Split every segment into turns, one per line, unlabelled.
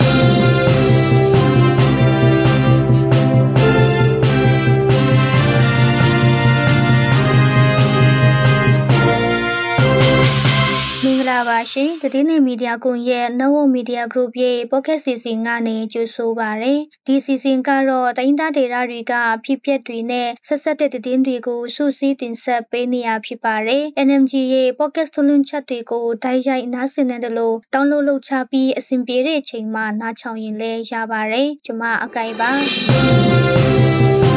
ပါ ရှင်။တည်င်းနေမီဒီယာကွန်ရဲ့ Now Media Group ရဲ့ Podcast Season ကနေကြိုဆိုပါရစေ။ဒီ Season ကတော့တိုင်းသားဒေသတွေကဖြစ်ပျက်တွေနဲ့ဆက်ဆက်တဲ့တည်င်းတွေကိုစုစည်းတင်ဆက်ပေးနေရဖြစ်ပါတယ်။ NMG ရဲ့ Podcast ထုတ်လွှင့်ချက်တွေကိုဓာတ်ရိုက်နားဆင်နေတယ်လို့ download လုပ်ချပြီးအဆင်ပြေတဲ့အချိန်မှာနားချောင်ရင်လည်းရပါတယ်။ကျွန်မအကိုင်ပါ။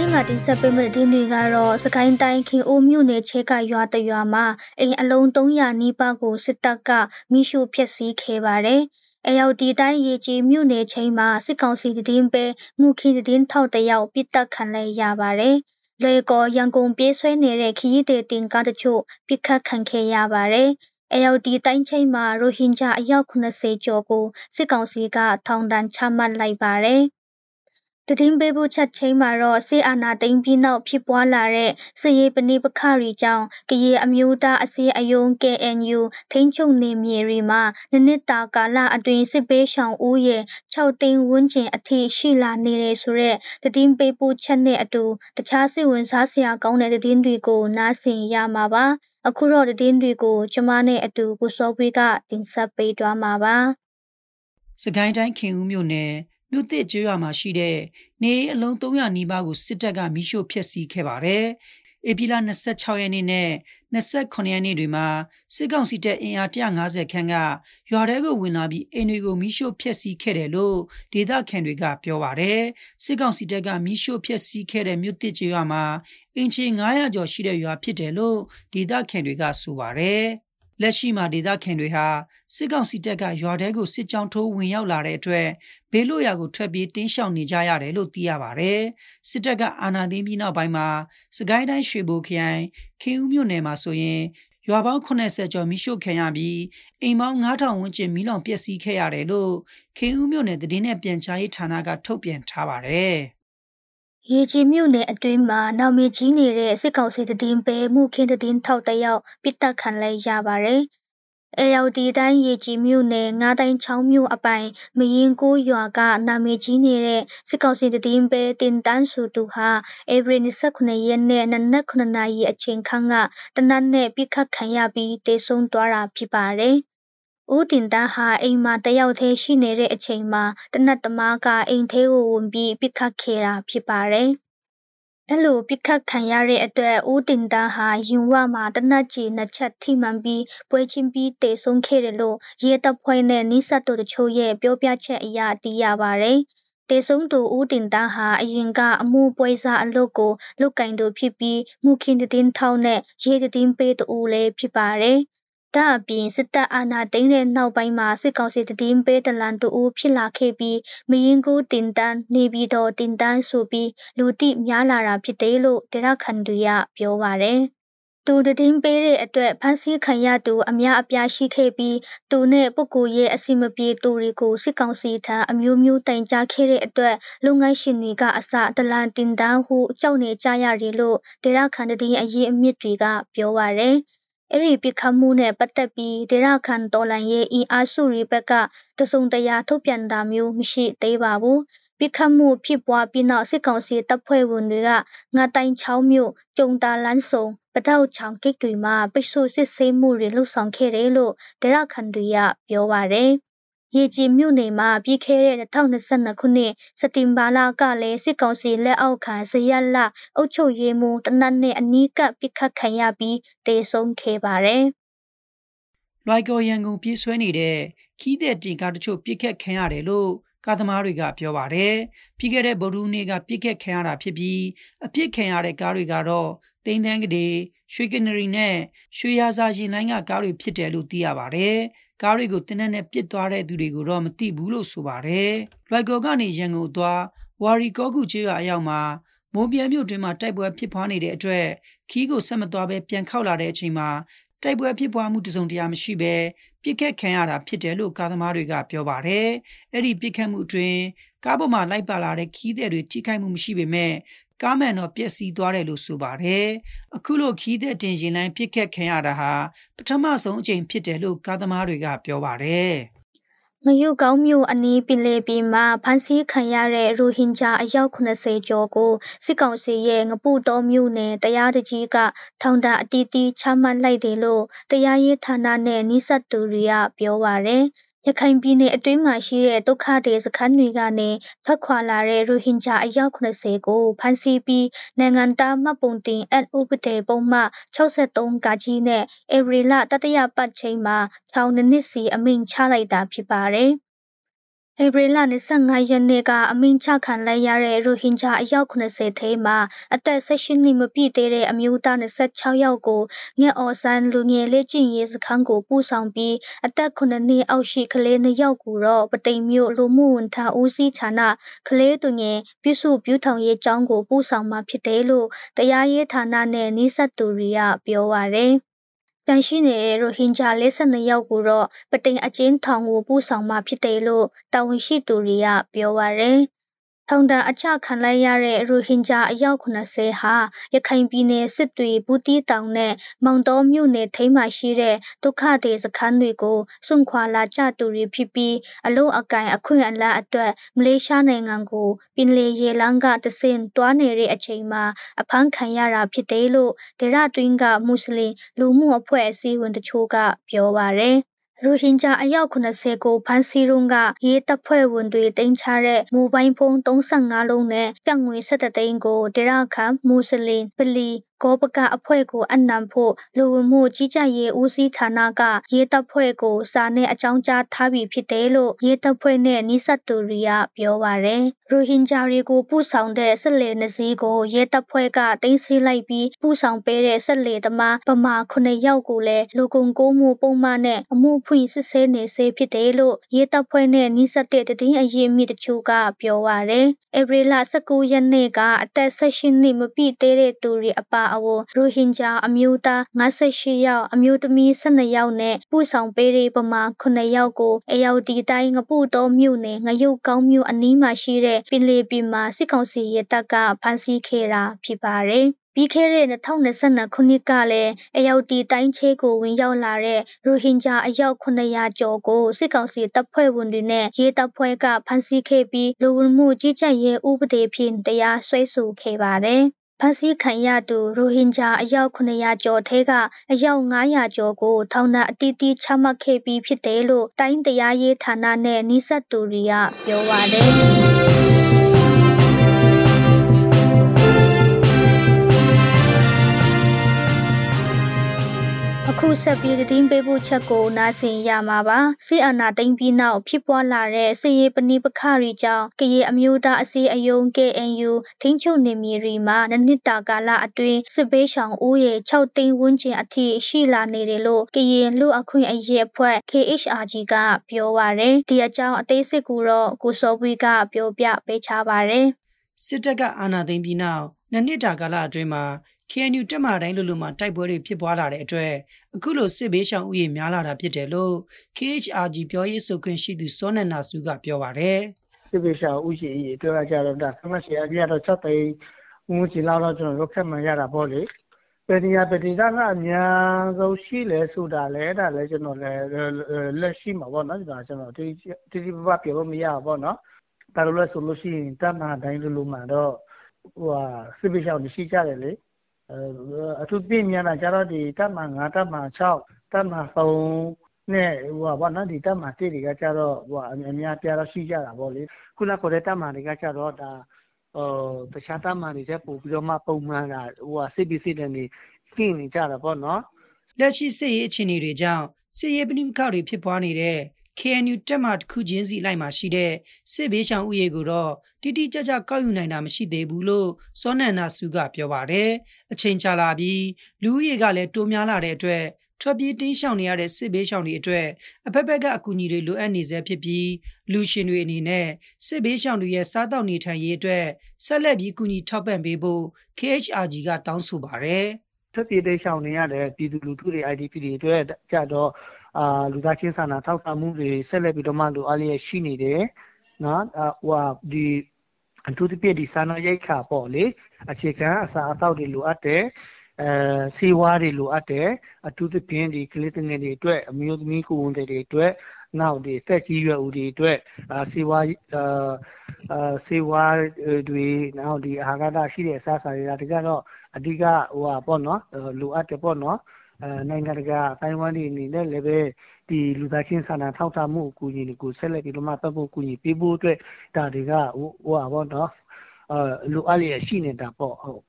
နေ့မှာတင်ဆက်ပေးမယ့်ဒီနေ့ကတော့စကိုင်းတိုင်းခင်အိုးမြို့နယ်ချဲကရွာတရွာမှာအိမ်အလုံး300နီးပါးကိုစစ်တပ်ကမိရှုဖျက်ဆီးခဲ့ပါတယ်။အယောက်ဒီတိုင်းရေကြီးမြို့နယ်ချင်းမှာစစ်ကောင်စီတည်င်းပဲမှုခင်းတည်င်းထောက်တယောက်ပြစ်တက်ခံလိုက်ရပါတယ်။လွေကောရန်ကုန်ပြေးဆွဲနေတဲ့ခရီးသည်တင်ကားတချို့ပြစ်ခတ်ခံခဲ့ရပါတယ်။အယောက်ဒီတိုင်းချင်းမှာရိုဟင်ဂျာအယောက်80ကျော်ကိုစစ်ကောင်စီကထောင်ဒဏ်ချမှတ်လိုက်ပါတယ်။ သတင်းပေးပို့ချက်ချင်းမှာတော့စစ်အာဏာသိမ်းပြီးနောက်ဖြစ်ပွားလာတဲ့စစ်ရေးပဋိပက္ခတွေကြောင့်ကရင်အမျိုးသားအစည်းအရုံး KNU ထိန်းချုပ်နေမြေတွေမှာနှစ်နှစ်တာကာလအတွင်းစစ်ပေးရှောင်ဦးရေ6သိန်းဝန်းကျင်အထိရှိလာနေတဲ့ဆိုတဲ့သတင်းပေးပို့ချက်နဲ့အတူတခြားစိတ်ဝင်စားစရာကောင်းတဲ့သတင်းတွေကိုနားဆင်ရမှာပါအခုတော့သတင်းတွေကိုကျမနဲ့အတူကိုစောပွေးကတင်ဆက်ပေးသွားမှာပါ
စကိုင်းတိုင်းခင်ဦးမြို့နယ် မြို့သစ်ကျွော်မှာရှိတဲ့နေအလုံး300နီးပါးကိုစစ်တပ်ကမိရှို့ဖျက်ဆီးခဲ့ပါတယ်။ဧပြီလ26ရက်နေ့နဲ့28ရက်နေ့တွေမှာစစ်ကောင်စီတပ်အင်အား150ခန်းကရွာထဲကိုဝင်လာပြီးအိမ်တွေကိုမိရှို့ဖျက်ဆီးခဲ့တယ်လို့ဒေသခံတွေကပြောပါတယ်။စစ်ကောင်စီတပ်ကမိရှို့ဖျက်ဆီးခဲ့တဲ့မြို့သစ်ကျွော်မှာအင်ချီ900ကျော်ရှိတဲ့ရွာဖြစ်တယ်လို့ဒေသခံတွေကဆိုပါတယ်။ လက်ရှိမှာဒေသခံတွေဟာစစ်ကောင်စီတပ်ကရွာထဲကိုစစ်ကြောင်းထိုးဝင်ရောက်လာတဲ့အတွက်ဘေးလွတ်ရာကိုထွက်ပြေးတင်းရှောင်နေကြရတယ်လို့သိရပါတယ်။စစ်တပ်ကအာဏာသိမ်းပြီးနောက်ပိုင်းမှာစကိုင်းတိုင်းရွှေဘိုခရိုင်ခင်ဦးမြို့နယ်မှာဆိုရင်ရွာပေါင်း80ကျော်မိရှို့ခံရပြီးအိမ်ပေါင်း9000ဝန်းကျင်မိလောင်ပျက်စီးခဲ့ရတယ်လို့ခင်ဦးမြို့နယ်တည်င်းပြန်ကြားရေးဌာနကထုတ်ပြန်ထားပါတယ်။
ရေကြီးမြို့နယ်အတွင်းမှာနာမည်ကြီးနေတဲ့စစ်ကောင်စီသတင်းပဲမှုခင်းသတင်းထောက်တယောက်ပြစ်တက်ခံလိုက်ရပါတယ်။အေယော်ဒီတိုင်းရေကြီးမြို့နယ်ငါးတိုင်းချောင်းမြို့အပိုင်မရင်ကိုရွာကနာမည်ကြီးနေတဲ့စစ်ကောင်စီသတင်းပဲတင်တန်းစုသူဟာဧပြီ29ရက်နေ့နနက်9နာရီအချိန်ခန့်ကတနတ်နဲ့ပြစ်ခတ်ခံရပြီးတေဆုံးသွားတာဖြစ်ပါတယ်။ ဦးတင်တန်းဟာအိမ်မှာတယောက်တည်းရှိနေတဲ့အချိန်မှာသေနတ်သမားကအိမ်ထဲကိုဝင်ပြီးပစ်ခတ်ခဲ့တာဖြစ်ပါတယ်။အဲ့လိုပစ်ခတ်ခံရတဲ့အတွက်ဦးတင်တန်းဟာရင်ဝမှာသေနတ်ကျည်နှစ်ချက်ထိမှန်ပြီးပွဲချင်းပြီးသေဆုံးခဲ့တယ်လို့ရဲတပ်ဖွဲ့နဲ့နီးစပ်သူတချို့ရဲ့ပြောပြချက်အရသိရပါတယ်။တေဆုံးသူဦးတင်တန်းဟာအရင်ကအမှုပွဲစားအလုပ်ကိုလုပ်ကင်သူဖြစ်ပြီးမှုခင်းတဲ့ထောက်နဲ့ရေတဲ့ပေးတူလည်းဖြစ်ပါတယ်။ ဒါ့အပြင်စစ်တပ်အာဏာသိမ်းတဲ့နောက်ပိုင်းမှာစစ်ကောင်စီသတင်းပေးဒလန်တဦးဖြစ်လာခဲ့ပြီးမယင်းကိုတင်တန်းနေပြည်တော်တင်တန်းဆိုပြီးလူတိများလာတာဖြစ်တယ်လို့ဒေသခံတွေကပြောပါတယ်။သူတည်င်းပေးတဲ့အတွက်ဖမ်းဆီးခံရသူအများအပြားရှိခဲ့ပြီးသူနဲ့ပုဂ္ဂိုလ်ရဲ့အစီမပြေသူတွေကိုစစ်ကောင်စီထံအမျိုးမျိုးတိုင်ကြားခဲ့တဲ့အတွက်လုပ်ငန်းရှင်တွေကအစဒလန်တင်တန်းဟုကြောက်နေကြရတယ်လို့ဒေသခံတည်င်းအရေးအမြစ်တွေကပြောပါတယ်။ အဲ့ဒီပြစ်ခတ်မှုနဲ့ပတ်သက်ပြီးဒေသခံတော်လှန်ရေးအင်အားစုတွေဘက်ကတစုံတရာထုတ်ပြန်တာမျိုးမရှိသေးပါဘူး။ပြစ်ခတ်မှုဖြစ်ပွားပြီးနောက်စစ်ကောင်စီတပ်ဖွဲ့ဝင်တွေကငါတိုင်ချောင်းမြို့ကျုံတာလန်းစုံပတောက်ချောင်ကိတ်တွေမှာပိတ်ဆို့စစ်ဆေးမှုတွေလှုပ်ဆောင်ခဲ့တယ်လို့ဒေသခံတွေကပြောပါတယ်။ ရေကြီးမြို့နယ်မှာပြီးခဲ့တဲ့2022ခုနှစ်စက်တင်ဘာလကလည်းစစ်ကောင်စီလက်အောက်ခံဇရက်လအုပ်ချုပ်ရေးမှူးတနတ်နဲ့အနီးကပ်ပစ်ခတ်ခံရပြီးတေဆုံးခဲ့ပါတယ်။
လွိုက်ကောရန်ကုန်ပြေးဆွဲနေတဲ့ခီးတဲ့တင်ကားတချို့ပြစ်ခတ်ခံရတယ်လို့ ကာသမားတွေကပြောပါတယ်။ပြီးခဲ့တဲ့ဗုဒ္ဓနေ့ကပြစ်ခတ်ခံရတာဖြစ်ပြီးအပြစ်ခံရတဲ့ကားတွေကတော့တိန်တန်းကလေးရွှေကနရီနဲ့ရွှေရစာရင်လိုင်းကကားတွေဖြစ်တယ်လို့သိရပါတယ်။ကားတွေကိုတင်းနဲ့ပစ်သွားတဲ့သူတွေကိုတော့မသိဘူးလို့ဆိုပါတယ်။လွိုက်ကော်ကနေရန်ကုန်သွားဝါရီကောကူချေရွာအရောက်မှာမိုးပြဲမြို့တွင်မှာတိုက်ပွဲဖြစ်ပွားနေတဲ့အတွက်ခီးကိုဆက်မသွားပဲပြန်ခောက်လာတဲ့အချိန်မှာ တိုက်ပွဲဖြစ်ပွားမှုတစုံတရာမရှိဘဲပြစ်ခတ်ခံရတာဖြစ်တယ်လို့ကာသမားတွေကပြောပါတယ်။အဲ့ဒီပြစ်ခတ်မှုအတွင်းကားပေါ်မှာလိုက်ပါလာတဲ့ခီးသည်တွေထိခိုက်မှုမရှိပေမဲ့ကားမှန်တော့ပျက်စီးသွားတယ်လို့ဆိုပါတယ်။အခုလိုခီးသည်တင်ရင်လိုင်းပြစ်ခတ်ခံရတာဟာပထမဆုံးအကြိမ်ဖြစ်တယ်လို့ကားသမားတွေကပြောပါတယ်။
ငရုတ်ကောင်းမြို့အနီးပင်လယ်ပြင်မှာဖမ်းဆီးခံရတဲ့ရိုဟင်ဂျာအယောက်70ကျော်ကိုစစ်ကောင်စီရဲ့ငပုတောမြို့နယ်တရားသူကြီးကထောင်ဒဏ်အသီးသီးချမှတ်လိုက်တယ်လို့တရားရေးဌာနနဲ့နီးစပ်သူတွေကပြောပါတယ်။ ရခိုင်ပြည်နယ်အတွင်းမှာရှိတဲ့ဒုက္ခသည်စခန်းတွေကနေထွက်ခွာလာတဲ့ရိုဟင်ဂျာအယောက်70ကိုဖမ်းဆီးပြီးနိုင်ငံသားမှတ်ပုံတင်အက်ဥပဒေပုံမှ63ကကြီးနဲ့ဧပြီလတတိယပတ်ချိန်မှာထောင်နှစ်နှစ်စီအမိန့်ချလိုက်တာဖြစ်ပါတယ်။ ဧပြီလ25ရက်နေ့ကအမိန့်ချခံလိုက်ရတဲ့ရိုဟင်ဂျာအယောက်80ထဲမှာအသက်18နှစ်မပြည့်သေးတဲ့အမျိုးသား26ယောက်ကိုငှက်အော်ဆန်းလူငယ်လေးကျင့်ရေးစခန်းကိုပို့ဆောင်ပြီးအသက်9နှစ်အောက်ရှိကလေး2ယောက်ကိုတော့ပတိမ်မြို့လူမှုဝန်ထမ်းဦးစီးဌာနကလေးသူငယ်ပြုစုပြုထောင်ရေးကျောင်းကိုပို့ဆောင်မှာဖြစ်တယ်လို့တရားရေးဌာနနဲ့နှိစက်သူတွေကပြောပါရယ် ကျန်ရှိနေတဲ့ရိုဟင်ဂျာ42ယောက်ကိုတော့ပတိန်အကျဉ်းထောင်ကိုပို့ဆောင်မှာဖြစ်တယ်လို့တာဝန်ရှိသူတွေကပြောပါရယ် ထောင်ဒဏ်အချခံလိုက်ရတဲ့ရိုဟင်ဂျာအယောက်80ဟာရခိုင်ပြည်နယ်စစ်တွေဘူးတီးတောင်နဲ့မောင်တော်မြို့နယ်ထိမ်းမှရှိတဲ့ဒုက္ခသည်စခန်းတွေကိုစွန့်ခွာလာကြသူတွေဖြစ်ပြီးအလို့အကင်အခွင့်အလမ်းအတွက်မလေးရှားနိုင်ငံကိုပင်လေရေလမ်းကတဆင့်တွားနေတဲ့အချိန်မှာအဖမ်းခံရတာဖြစ်တယ်လို့ဒေရတွင်းကမွတ်စလင်လူမှုအဖွဲ့အစည်းဝင်တချို့ကပြောပါရယ် ရိုဟင်ဂျာအယောက်70ကိုဖမ်းဆီးရုံးကရေးတပ်ဖွဲ့ဝင်တွေတင်ချတဲ့မိုဘိုင်းဖုန်း35လုံးနဲ့ကြံငွေ17သိန်းကိုဒေရခမ်မူစလင်ပလီ ဂောပကအဖွဲ့ကိုအနံဖို့လူဝင်မှုကြီးကြပ်ရေးဦးစီးဌာနကရေးတပ်ဖွဲ့ကိုစာနဲ့အကြောင်းကြားထားပြီးဖြစ်တယ်လို့ရေးတပ်ဖွဲ့နဲ့နှိစက်သူတွေကပြောပါရယ်ရိုဟင်ဂျာတွေကိုပူဆောင်တဲ့ဆက်လေနှစည်းကိုရေးတပ်ဖွဲ့ကတင်းစီလိုက်ပြီးပူဆောင်ပေးတဲ့ဆက်လေသမားဗမာ9ယောက်ကိုလည်းလူကုန်ကိုးမှုပုံမှန်နဲ့အမှုဖွင့်စစ်ဆေးနေစေဖြစ်တယ်လို့ရေးတပ်ဖွဲ့နဲ့နှိစက်တဲ့တည်င်းအရေးမြစ်တချို့ကပြောပါရယ်ဧပြီလ19ရက်နေ့ကအသက်16နှစ်မပြည့်သေးတဲ့သူတွေအပါအဝင်ရိုဟင်ဂျာအမျိုးသား58ယောက်အမျိုးသမီး12ယောက်နဲ့ပူဆောင်ပေးတဲ့ပမာ9ယောက်ကိုအယောဒီတိုင်းငပုတော်မြို့နယ်ငရုတ်ကောင်းမြို့အနီးမှာရှိတဲ့ပင်လေပင်မှာစစ်ကောင်စီရဲတပ်ကဖမ်းဆီးခဲ့တာဖြစ်ပါတယ်ပြီးခဲ့တဲ့2022ခုနှစ်ကလည်းအယောက်တီတိုင်းချေကိုဝင်ရောက်လာတဲ့ရိုဟင်ဂျာအယောက်900ကျော်ကိုစစ်ကောင်စီတပ်ဖွဲ့ဝင်တွေနဲ့ရဲတပ်ဖွဲ့ကဖမ်းဆီးခဲ့ပြီးလူဝင်မှုကြီးကြပ်ရေးဥပဒေဖြင့်တရားစွဲဆိုခဲ့ပါတယ် ဖမ်းဆီးခံရသူရိုဟင်ဂျာအယောက်900ကျော်ထဲကအယောက်900ကျော်ကိုထောင်ဒဏ်အတိအကျချမှတ်ခဲ့ပြီးဖြစ်တယ်လို့တိုင်းတရားရေးဌာနနဲ့နှိစက်သူတွေကပြောပါတယ် ခုဆက်ပြီးသတင်းပေးပို့ချက်ကိုနားဆင်ရမှာပါစစ်အာဏာသိမ်းပြီးနောက်ဖြစ်ပွားလာတဲ့စစ်ရေးပဏိပခရီကြောင့်ကရေအမျိုးသားအစည်းအယုံ KNU ထိန်းချုပ်နေမြေတွေမှာနှစ်တာကာလအတွင်းစစ်ဘေးရှောင်ဦးရေ6သိန်းဝန်းကျင်အထိရှိလာနေတယ်လို့ကရင်လူအခွင့်အရေးအဖွဲ့ KHRG ကပြောပါရယ်ဒီအကြောင်းအသေးစိတ်ကိုတော့ကိုစောပွေးကပြောပြပေးချပါရယ်
စစ်တပ်ကအာဏာသိမ်းပြီးနောက်နှစ်တာကာလအတွင်းမှာ KNU တက်မာတိုင်းလူလူမှာတိုက်ပွဲတွေဖြစ်ပွားလာတဲ့အတွက်အခုလိုစစ်ဘေးရှောင်ဥယျာဉ်များလာတာဖြစ်တယ်လို့ KHRG ပြောရေးဆိုခွင့်ရှိသူစောနန္ဒစုကပြောပါတယ်
စစ်ဘေးရှောင်ဥယျာဉ်ကြီးပြောရကြတော့ဒါဆမစီအပြည့်တော့6သိန်းဦးစီလောက်တော့ကျွန်တော်တို့ခက်မှန်ရတာပေါ့လေပယ်ဒီယာပယ်ဒီတာကအများဆုံးရှိလဲဆိုတာလဲဒါလဲကျွန်တော်လဲလက်ရှိမှာပေါ့နော်ဒါကျွန်တော်တိတိတိပပပြောလို့မရဘူးပေါ့နော်ဒါလိုလဲဆိုလို့ရှိရင်တတ်မှတိုင်းလူလူမှတော့ဟိုဟာစစ်ဘေးရှောင်ရှိကြတယ်လေ အထူးပြင်းများတာကျတော့ဒီတပ်မ9တပ်မ6တပ်မ3နဲ့ဟိုပါနော်ဒီတပ်မ1တွေကကျတော့ဟိုအများပြားတော့ရှိကြတာပေါ့လေခုနကခေါ်တဲ့တပ်မတွေကကျတော့ဒါဟိုတခြားတပ်မတွေတက်ပို့ပြီးတော့မှပုံမှန်တာဟိုဟာစစ်ပြီးစစ်တဲ့နေကင်းနေကြတာပေါ့နော်
လက်ရှိစစ်ရေးအခြေအနေတွေကြောင့်စစ်ရေးပဋိပက္ခတွေဖြစ်ပွားနေတဲ့ KNU တက်မှတစ်ခုချင်းစီလိုက်မှာရှိတဲ့စစ်ဘေးရှောင်ဥယေကိုတော့တိတိကျကျကောက်ယူနိုင်တာမရှိသေးဘူးလို့စောနန္ဒစုကပြောပါတယ်။အချိန်ကြာလာပြီးလူဥယေကလည်းတိုးများလာတဲ့အတွက်ထွက်ပြေးတင်းရှောင်နေရတဲ့စစ်ဘေးရှောင်တွေအတွက်အဖက်ဖက်ကအကူအညီတွေလိုအပ်နေစေဖြစ်ပြီးလူရှင်တွေအနေနဲ့စစ်ဘေးရှောင်တွေရဲ့စားတောက်နေထိုင်ရေးအတွက်ဆက်လက်ပြီးကူညီထောက်ပံ့ပေးဖို့ KHRG ကတောင်းဆိုပါတယ်။
ထွက်ပြေးတင်းရှောင်နေရတဲ့ပြည်သူလူထုတွေ IDP တွေအတွက်ကြတော့အာလူသားချင်းစာနာထောက်ထားမှုတွေဆက်လက်ပြီးတော့မှလိုအပ်လျက်ရှိနေတယ်နော်ဟိုဒီအထူးသဖြင့်ဒီစာနာရိတ်ခါပေါ့လေအခြေခံအစာအသောက်တွေလိုအပ်တယ်အဲစီဝါးတွေလိုအပ်တယ်အထူးသဖြင့်ဒီကလေးငယ်တွေအတွက်အမျိုးသမီးကိုဝန်တွေအတွက်နောက်ဒီသက်ကြီးရွယ်ဦးတွေအတွက်အာစီဝါအာ အာစီဝါတွေနောက်ဒီအာဟာရရှိတဲ့အစားအစာတွေကတကတော့အဓိကဟိုပါပေါ့နော်လိုအပ်တယ်ပေါ့နော်အဲနိုင်ငံတကာအတိုင်းဝိုင်းတွေအနေနဲ့လည်းပဲဒီလူသားချင်းစာနာထောက်ထားမှုအကူအညီတွေကိုဆက်လက်ပြီးတော့မှပတ်ဖို့အကူအညီပေးဖို့အတွက်ဒါတွေကဟိုဟိုပါပေါ့နော်အဲလိုအပ်လျက်ရှိနေတာပေါ့ဟုတ်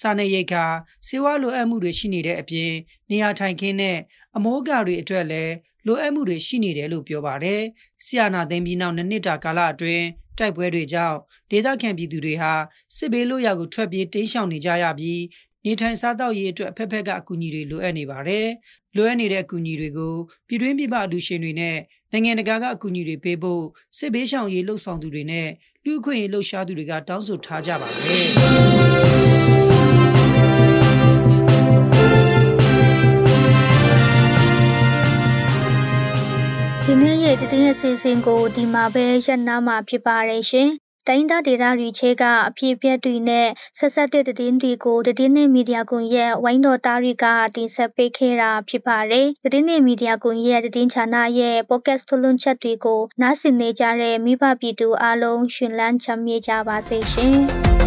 စာနယ်ရိတ်ခါစေဝါလိုအပ်မှုတွေရှိနေတဲ့အပြင်နေရာထိုင်ခင်းနဲ့အမောကတွေအတွက်လည်းလိုအပ်မှုတွေရှိနေတယ်လို့ပြောပါတယ်။ဆီယနာသိမ်းပြီးနောက်နှစ်နှစ်တာကာလအတွင်း တိုက်ပွဲတွေကြောင့်ဒေသခံပြည်သူတွေဟာစစ်ဘေးလွတ်ရာကိုထွက်ပြေးတိမ်းရှောင်နေကြရပြီးနေထိုင်စားသောက်ရေးအတွက်အဖက်ဖက်ကအကူအညီတွေလိုအပ်နေပါတယ်။လိုအပ်နေတဲ့အကူအညီတွေကိုပြည်တွင်းပြည်ပအလူရှင်တွေနဲ့နိုင်ငံတကာကအကူအညီတွေပေးဖို့စစ်ဘေးရှောင်ရေးလှုပ်ဆောင်သူတွေနဲ့လူ့အခွင့်အရေးလှုပ်ရှားသူတွေကတောင်းဆိုထားကြပါတယ်။
ဒီနေ့ ရဲ့တည်င်းရဲ့စီစဉ်ကိုဒီမှာပဲရပ်နာမှာဖြစ်ပါတယ်ရှင်တိုင်းသားဒေသတွေချဲကအဖြစ်အပျက်တွေနဲ့ဆက်စပ်တဲ့သတင်းတွေကိုသတင်းနဲ့မီဒီယာကွန်ရက်ဝိုင်းတော်သားတွေကတင်ဆက်ပေးခဲ့တာဖြစ်ပါတယ်။သတင်းနဲ့မီဒီယာကွန်ရက်သတင်းဌာနရဲ့ podcast ထုတ်လွှင့်ချက်တွေကိုနားဆင်နေကြတဲ့မိဘပြည်သူအားလုံးရှင်လန်းချမ်းမြေ့ကြပါစေရှင်။